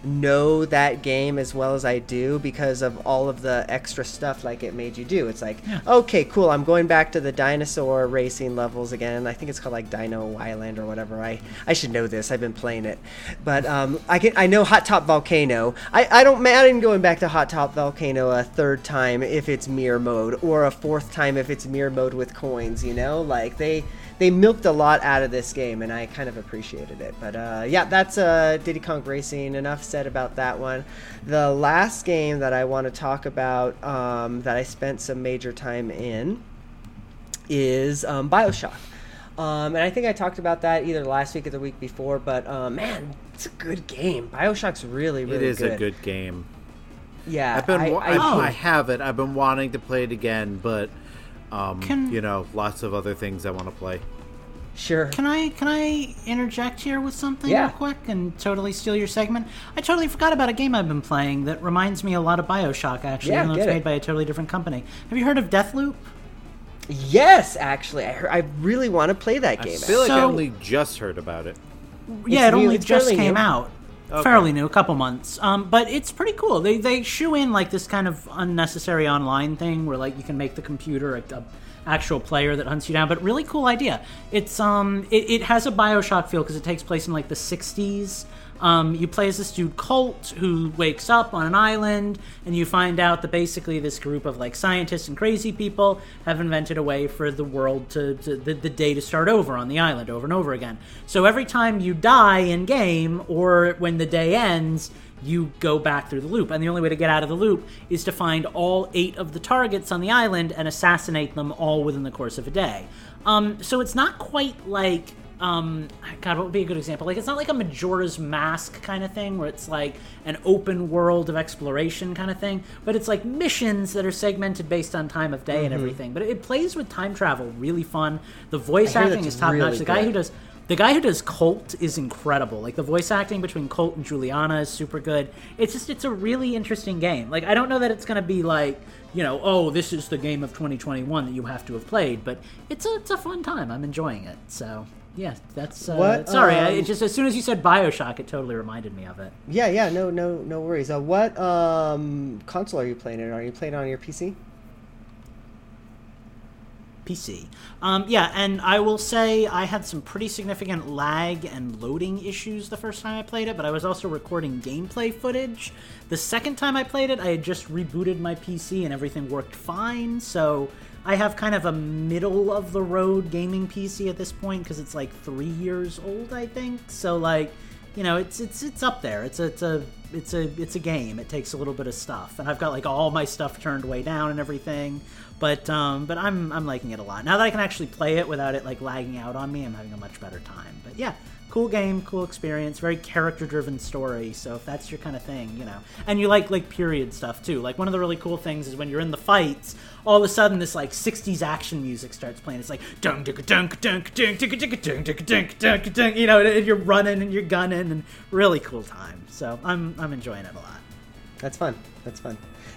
know that game as well as I do because of all of the extra stuff like it made you do. It's like, Yeah. okay, cool. I'm going back to the dinosaur racing levels again. I think it's called like Dino Island or whatever. I I should know this. I've been playing it, but um, I can I know Hot Top Volcano. I I don't imagine going back to Hot Top Volcano a third time if it's mirror mode or a fourth time if it's mirror mode with coins. You know, like they they milked a lot out of this game, and I kind of appreciated it. But uh, yeah, that's uh, Diddy Kong Racing. Enough said about that one. The last game that I want to talk about um, that I spent some major time in is um, Bioshock. Um, and I think I talked about that either last week or the week before. But uh, man, it's a good game. Bioshock's really, really good. it is good. a good game. Yeah, I've been, I, I- I, Oh. I have it. I've been wanting to play it again, but um, Can- you know, lots of other things I want to play. sure. Can I can I interject here with something Yeah. real quick and totally steal your segment? I totally forgot about a game I've been playing that reminds me a lot of Bioshock. Actually, Yeah, even though get it's it. made by a totally different company. Have you heard of Deathloop? Yes, actually, I, heard, I really want to play that game. I game. feel like I So- only just heard about it. yeah, it only it's just came new. out. Fairly new, a couple months. Um, but it's pretty cool. They they shoe in like this kind of unnecessary online thing where like you can make the computer a, a actual player that hunts you down. But really cool idea. It's um it, it has a Bioshock feel because it takes place in like the '60s. Um, you play as this dude Colt who wakes up on an island, and you find out that basically this group of like scientists and crazy people have invented a way for the world to, to the, the day to start over on the island over and over again. So every time you die in game or when the day ends, you go back through the loop. And the only way to get out of the loop is to find all eight of the targets on the island and assassinate them all within the course of a day. Um, so it's not quite like um god what would be a good example like it's not like a majora's mask kind of thing where it's like an open world of exploration kind of thing but it's like missions that are segmented based on time of day and everything but it, plays with time travel really fun the voice acting is top notch the guy good. who does The guy who does Colt is incredible. Like the voice acting between Colt and Juliana is super good. It's just it's a really interesting game. Like I don't know that it's gonna be like you know oh this is the game of 2021 that you have to have played, but it's a it's a fun time. I'm enjoying it. So yeah, that's uh, What, sorry. Um, it just as soon as you said Bioshock, it totally reminded me of it. Yeah, yeah, no, no, no worries. Uh, what um, console are you playing it? on? Are you playing it on your PC? PC. Um, yeah, and I will say I had some pretty significant lag and loading issues the first time I played it, but I was also recording gameplay footage. The second time I played it, I had just rebooted my PC and everything worked fine, so I have kind of a middle of the road gaming PC at this point because it's like three years old, I think. So like, you know, it's it's it's up there. It's a, it's a it's a it's a game. It takes a little bit of stuff, and I've got like all my stuff turned way down and everything. But um, but I'm I'm liking it a lot now that I can actually play it without it like lagging out on me. I'm having a much better time. But yeah, cool game, cool experience, very character driven story. So if that's your kind of thing, you know, and you like like period stuff too. Like one of the really cool things is when you're in the fights, all of a sudden this like 60s action music starts playing. It's like dunk dunk dunk dunk dunk dunk dunk dunk dunk dunk dunk dunk. You know, and you're running and you're gunning and really cool time. So I'm I'm enjoying it a lot. That's fun. That's fun.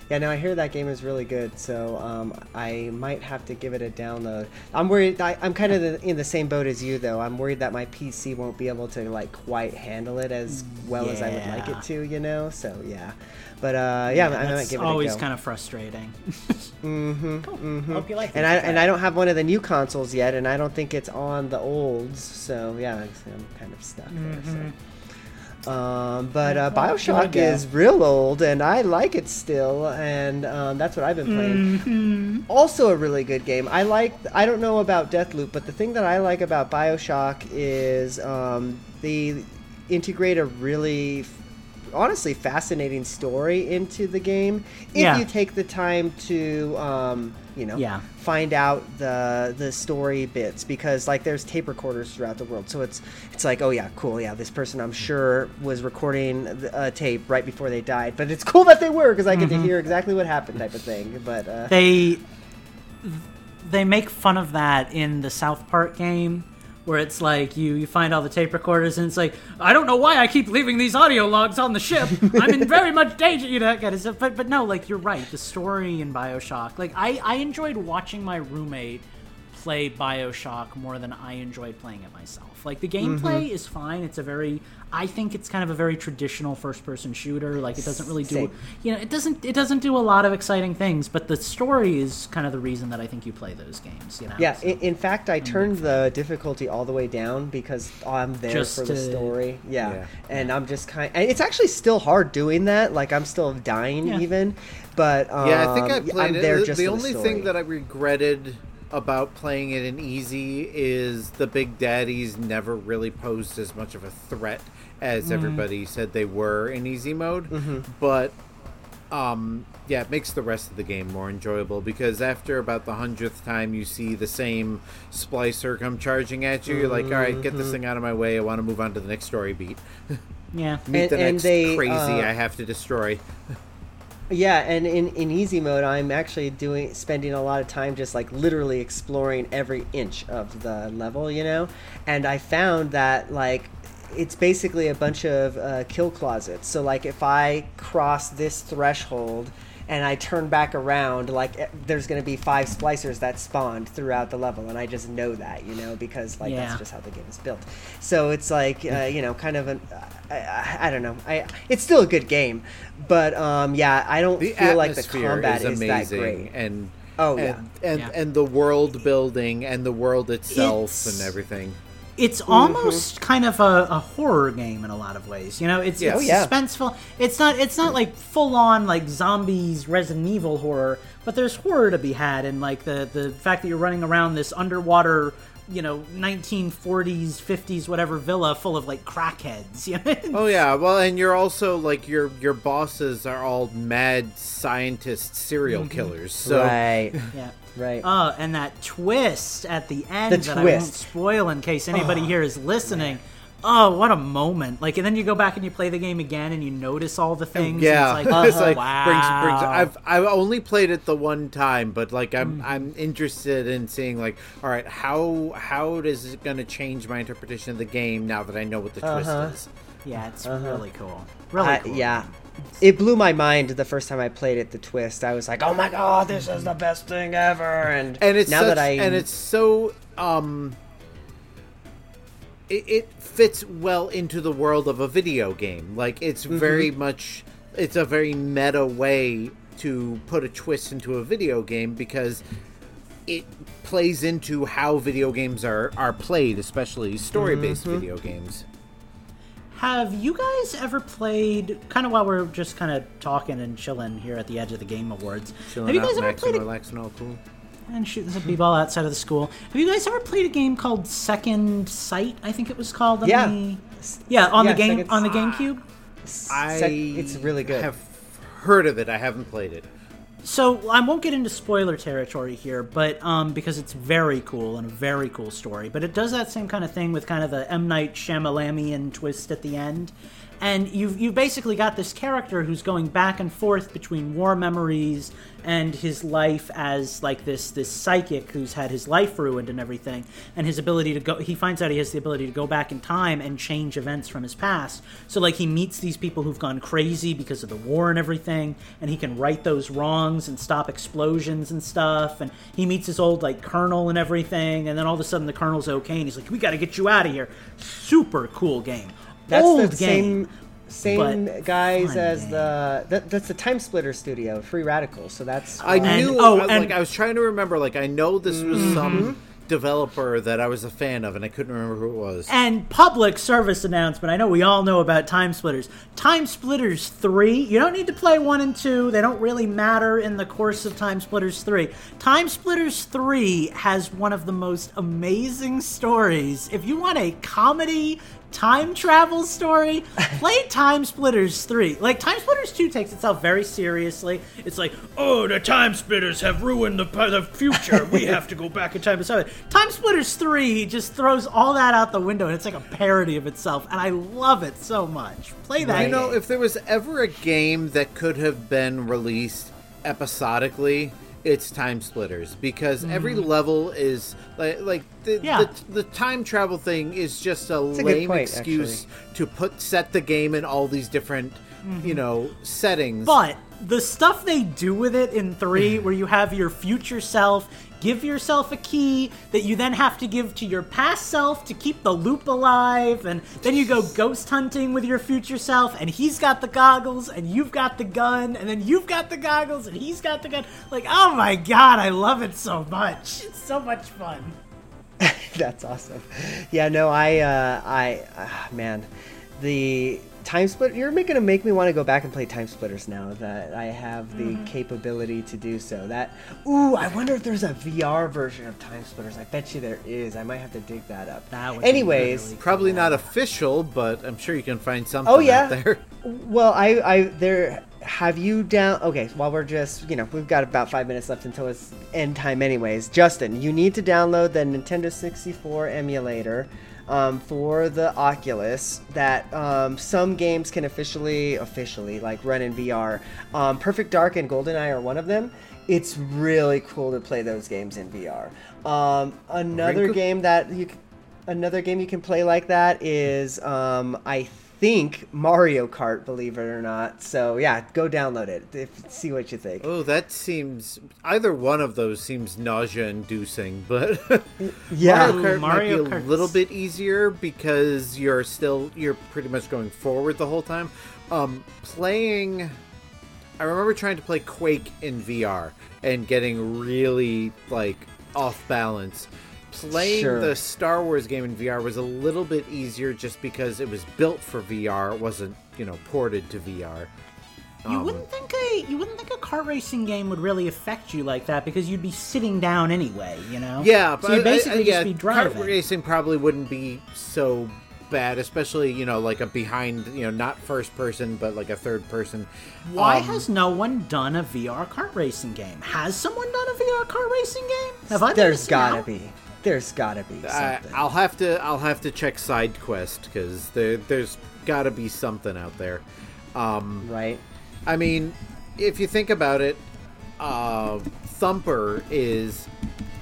Yeah, no, I hear that game is really good, so um, I might have to give it a download. I'm worried. I, I'm kind of the, in the same boat as you, though. I'm worried that my PC won't be able to like quite handle it as well as I would like it to, you know. So yeah, but uh, yeah, I might give it a down. It's always kind of frustrating. mm-hmm. Cool. Hope you like and. I and I don't have one of the new consoles yet, and I don't think it's on the olds. So yeah, I'm kind of stuck there. So. Um, but uh, Bioshock go. is real old, and I like it still, and um, that's what I've been playing. Also, a really good game. I like. I don't know about Deathloop, but the thing that I like about Bioshock is um, they integrate a really, honestly, fascinating story into the game if Yeah. you take the time to, um, you know, Yeah. find out the the story bits because like there's tape recorders throughout the world. So it's it's like oh yeah cool. Yeah this person i'm sure was recording a tape right before they died. But it's cool that they were because i get to hear exactly what happened type of thing. But uh, they they make fun of that in the South Park game where it's like you you find all the tape recorders and it's like I don't know why I keep leaving these audio logs on the ship. I'm in very much danger, you know. that kind of stuff. But but no, like you're right. The story in Bioshock, like I I enjoyed watching my roommate play Bioshock more than I enjoyed playing it myself. Like the gameplay is fine. It's a very I think it's kind of a very traditional first person shooter. Like it doesn't really do Same. you know, it doesn't it doesn't do a lot of exciting things, but the story is kind of the reason that I think you play those games, you know. yeah So- in, in fact i turned the difficulty all the way down because i'm there Just for the story yeah, Yeah. and i'm just kind and it's actually still hard doing that like i'm still dying Yeah. even but um, Yeah, I think I played I'm it. there The- just the only story. thing that I regretted about playing it in easy is the big daddies never really posed as much of a threat as Mm-hmm. everybody said they were in easy mode. But um, yeah, it makes the rest of the game more enjoyable because after about the hundredth time you see the same splicer come charging at you, you're like, all right, get Mm-hmm. this thing out of my way. I want to move on to the next story beat. yeah. Meet And- the and next they, crazy uh, I have to destroy. Yeah, and in, in easy mode, I'm actually doing spending a lot of time just like literally exploring every inch of the level, you know. And I found that like it's basically a bunch of uh, kill closets. So like if I cross this threshold and I turn back around, like eh, there's going to be five splicers that spawned throughout the level, and I just know that, you know, because like Yeah. that's just how the game is built. So it's like uh, you know, kind of an I, I, I don't know. I it's still a good game, but um, yeah, I don't the feel like the combat is is, that amazing great. and Oh, and, yeah. and Yeah. and the world building and the world itself It's- and everything It's mm-hmm. almost kind of a, a horror game in a lot of ways. You know, it's, Yeah. it's Oh, yeah. suspenseful. It's not it's not like full on like zombies Resident Evil horror, but there's horror to be had in like the the fact that you're running around this underwater you know 1940s 50s whatever villa full of like crackheads you know? oh yeah well and you're also like your your bosses are all mad scientist serial mm-hmm. killers so right, yeah right. Oh, and that twist at the end The that I won't spoil in case anybody here is listening. oh, what a moment! Like, and then you go back and you play the game again, and you notice all the things. Yeah, and it's like, it's like wow. brings brings. I've I've only played it the one time, but like I'm Mm-hmm. I'm interested in seeing like, all right, how how is it going to change my interpretation of the game now that I know what the twist Uh-huh. is? yeah, it's really cool. Really I- cool. yeah. It blew my mind the first time I played it. The twist, I was like, "Oh my god, this is the best thing ever!" And and it's now such, that I and it's so um it, it fits well into the world of a video game like it's Mm-hmm. very much it's a very meta way to put a twist into a video game because it plays into how video games are are played especially story-based Mm-hmm. video games Have you guys ever played? Kind of while we're just kind of talking and chilling here at the edge of the Game Awards. Chilling have you out, guys ever maxing, played? A, relaxing, all cool and shooting some b-ball outside of the school. Have you guys ever played a game called Second Sight? I think it was called. On Yeah. The, yeah, on Yeah, the game Second- on the GameCube. I Sec- it's really good. have heard of it i haven't played it So I won't get into spoiler territory here, but um, because it's very cool and a very cool story. But it does that same kind of thing with kind of the M Night Shyamalamian twist at the end, and you've you've basically got this character who's going back and forth between war memories and his life as like this this psychic who's had his life ruined and everything, and his ability to go. He finds out he has the ability to go back in time and change events from his past. So like he meets these people who've gone crazy because of the war and everything, and he can right those wrongs and stop explosions and stuff. And he meets his old like colonel and everything, and then all of a sudden the colonel's okay, and he's like, "We got to get you out of here." Super cool game. That's old the game. same same guys as game. the that, that's the Time Splitter studio, Free Radicals. So that's I why- knew. oh, I, and- like I was trying to remember. Like I know this was Mm-hmm. some developer that I was a fan of, and I couldn't remember who it was. And public service announcement. I know we all know about Time Splitters. Time Splitters 3, you don't need to play 1 and 2. They don't really matter in the course of Time Splitters 3. Time Splitters 3 has one of the most amazing stories. If you want a comedy time travel story, play Time Splitters 3. Like, Time Splitters 2 takes itself very seriously. It's like, oh, the Time Splitters have ruined the, the future. We have to go back in time and it. Time Splitters 3 just throws all that out the window, and it's like a parody of itself, and I love it so much. Play that you know, game. if there was ever a game that could have been released episodically, it's Time Splitters because every level is like like the, Mm-hmm. Yeah. the the time travel thing is just a a lame point, excuse to put set the game in all these different you know settings. Mm-hmm. But the stuff they do with it in three, where you have your future self give yourself a key that you then have to give to your past self to keep the loop alive, and then you go ghost hunting with your future self, and he's got the goggles, and you've got the gun, and then you've got the goggles, and he's got the gun. Like, oh my god, I love it so much. It's so much fun. That's awesome. Yeah, no, I, uh, I, ah, man, the time split. You're making to make me want to go back and play Time Splitters now that I have the Mm-hmm. capability to do so. That, ooh, I wonder if there's a VR version of Time Splitters. I bet you there is. I might have to dig that up. That would be Anyways, really Probably not official, but I'm sure you can find something Oh yeah. out there. Well, I, I there have you down. Okay, while we're just you know we've got about five minutes left until it's end time. Anyways, Justin, you need to download the Nintendo 64 emulator. Um, for the Oculus, that um, some games can officially, officially like run in VR. Um, Perfect Dark and GoldenEye are one of them. It's really cool to play those games in VR. Um, another game that you, another game you can play like that is, um, I think Mario Kart, believe it or not. So yeah, go download it. If, see what you think. Oh, that seems either one of those seems nausea-inducing, but Yeah. Mario Kart Mario might be a little bit easier because you're still you're pretty much going forward the whole time. Um, playing, I remember trying to play Quake in VR and getting really like off balance. Playing Sure. the Star Wars game in VR was a little bit easier just because it was built for VR. It wasn't you know ported to VR. You wouldn't think a you wouldn't think a kart racing game would really affect you like that because you'd be sitting down anyway, you know. Yeah, but so you I- basically I- yeah, just be driving. Kart racing probably wouldn't be so bad, especially you know like a behind, you know, not first person, but like a third person. Why Um, has no one done a VR kart racing game? Has someone done a VR kart racing game? Have I been There's missing gotta out? be. There's gotta be I, something. I'll have to I'll have to check side quest because there there's got to be something out there. Um, right? I mean, if you think about it, uh, Thumper is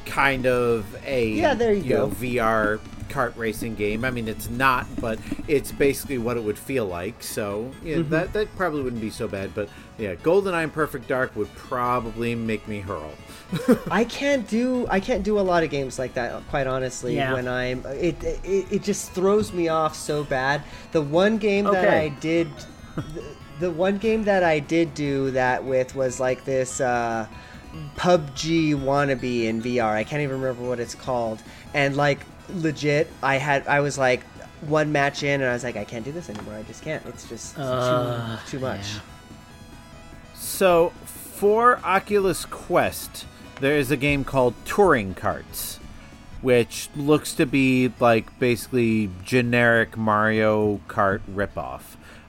kind of a Yeah, there you know, go. VR kart racing game. I mean, it's not, but it's basically what it would feel like. So yeah, Mm-hmm. that that probably wouldn't be so bad. But yeah, GoldenEye and Perfect Dark would probably make me hurl. I can't do I can't do a lot of games like that. Quite honestly, Yeah. when I'm it, it it just throws me off so bad. The one game that I did, the, the one game that I did do that with was like this uh, PUBG wannabe in VR. I can't even remember what it's called. And like legit, I had I was like one match in, and I was like, I can't do this anymore. I just can't. It's just Uh, too too much. yeah. So for Oculus Quest, there is a game called Touring Karts, which looks to be like basically generic Mario Kart ripoff.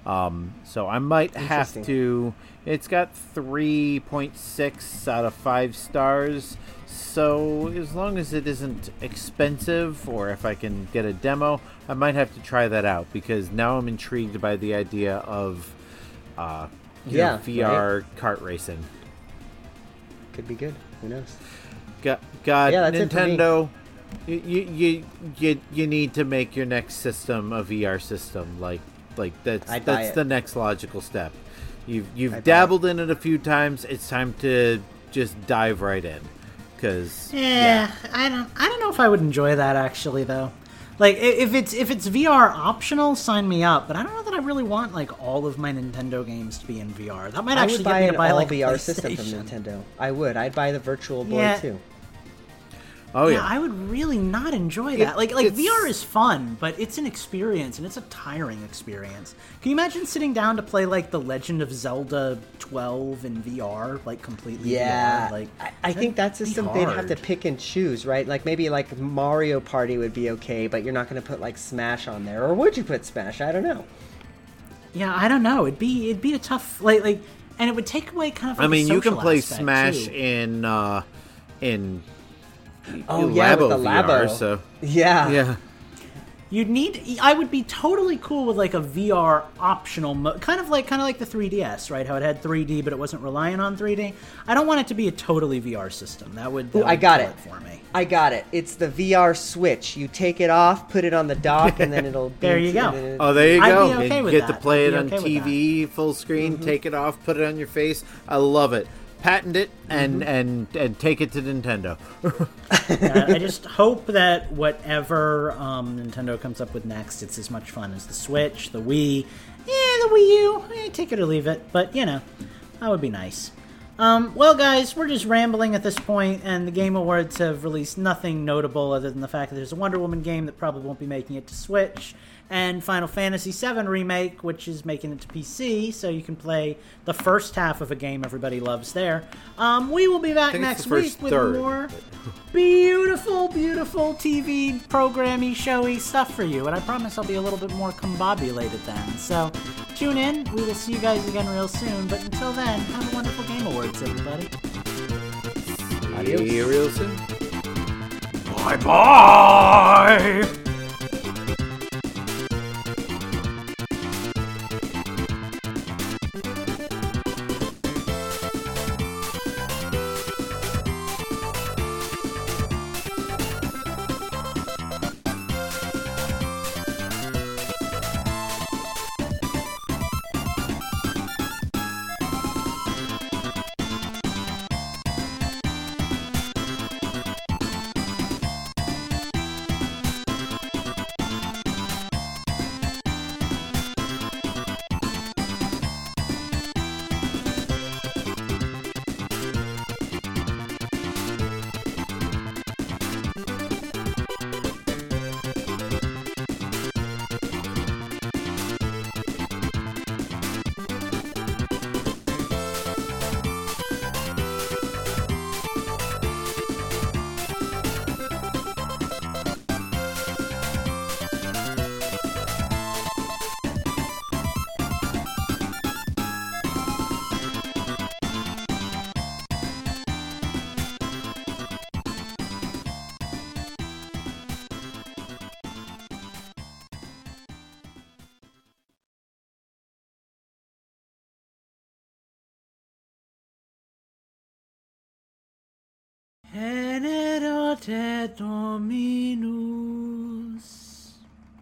Um, so I might have to. It's got 3.6 out of 5 stars. So as long as it isn't expensive, or if I can get a demo, I might have to try that out because now I'm intrigued by the idea of uh, Yeah, know, VR kart racing. Could be good. Who knows? God, God Yeah, that's it for me. Nintendo, you, you you you need to make your next system a VR system. Like like that's I'd that's the next logical step. You've you've I'd dabbled in it a few times. It's time to just dive right in, because Yeah, I don't. I don't know if I would enjoy that actually, though. Like, if it's if it's VR optional, sign me up. But I don't know that I really want like all of my Nintendo games to be in VR. That might I actually would get buy me an to buy all like a VR system from Nintendo. I would. I'd buy the Virtual Boy Yeah. too. Oh yeah, yeah, I would really not enjoy that. like, like VR is fun, but it's an experience, and it's a tiring experience. Can you imagine sitting down to play like The Legend of Zelda 12 in VR, like completely Yeah, VR? Like, I, I think be system they'd have to pick and choose, right? Like maybe like Mario Party would be okay, but you're not going to put like Smash on there, or would you put Smash? I don't know. Yeah, I don't know. It'd be it'd be a tough like like, and it would take away kind of. Like I mean you can play Smash too. in uh in Oh yeah, with Labo the VR, Labo. so yeah, yeah. You'd need. I would be totally cool with like a VR optional, mo- kind of like kind of like the 3DS, right? How it had 3D, but it wasn't relying on 3D. I don't want it to be a totally VR system. That would. That Ooh, I got kill it. for me. I got it. It's the VR Switch. You take it off, put it on the dock, and then it'll. There beam you go. it- Oh, there you I'd go. be okay you with get to play I'd it on okay TV, full screen. Mm-hmm. Take it off, put it on your face. I love it. Patent it and Mm-hmm. and and take it to Nintendo. Uh, I just hope that whatever um, Nintendo comes up with next, it's as much fun as the Switch, the Wii, yeah, the Wii U. Eh, take it or leave it, but you know, that would be nice. Um, well, guys, we're just rambling at this point, and the Game Awards have released nothing notable other than the fact that there's a Wonder Woman game that probably won't be making it to Switch, and Final Fantasy VII Remake, which is making it to PC, so you can play the first half of a game everybody loves there. Um, we will be back next week with third, more beautiful, beautiful TV programmy, showy stuff for you. And I promise I'll be a little bit more combobulated then. So tune in. We will see you guys again real soon. But until then, have a wonderful Game Awards, everybody. See you real soon. Bye bye. Te dominum.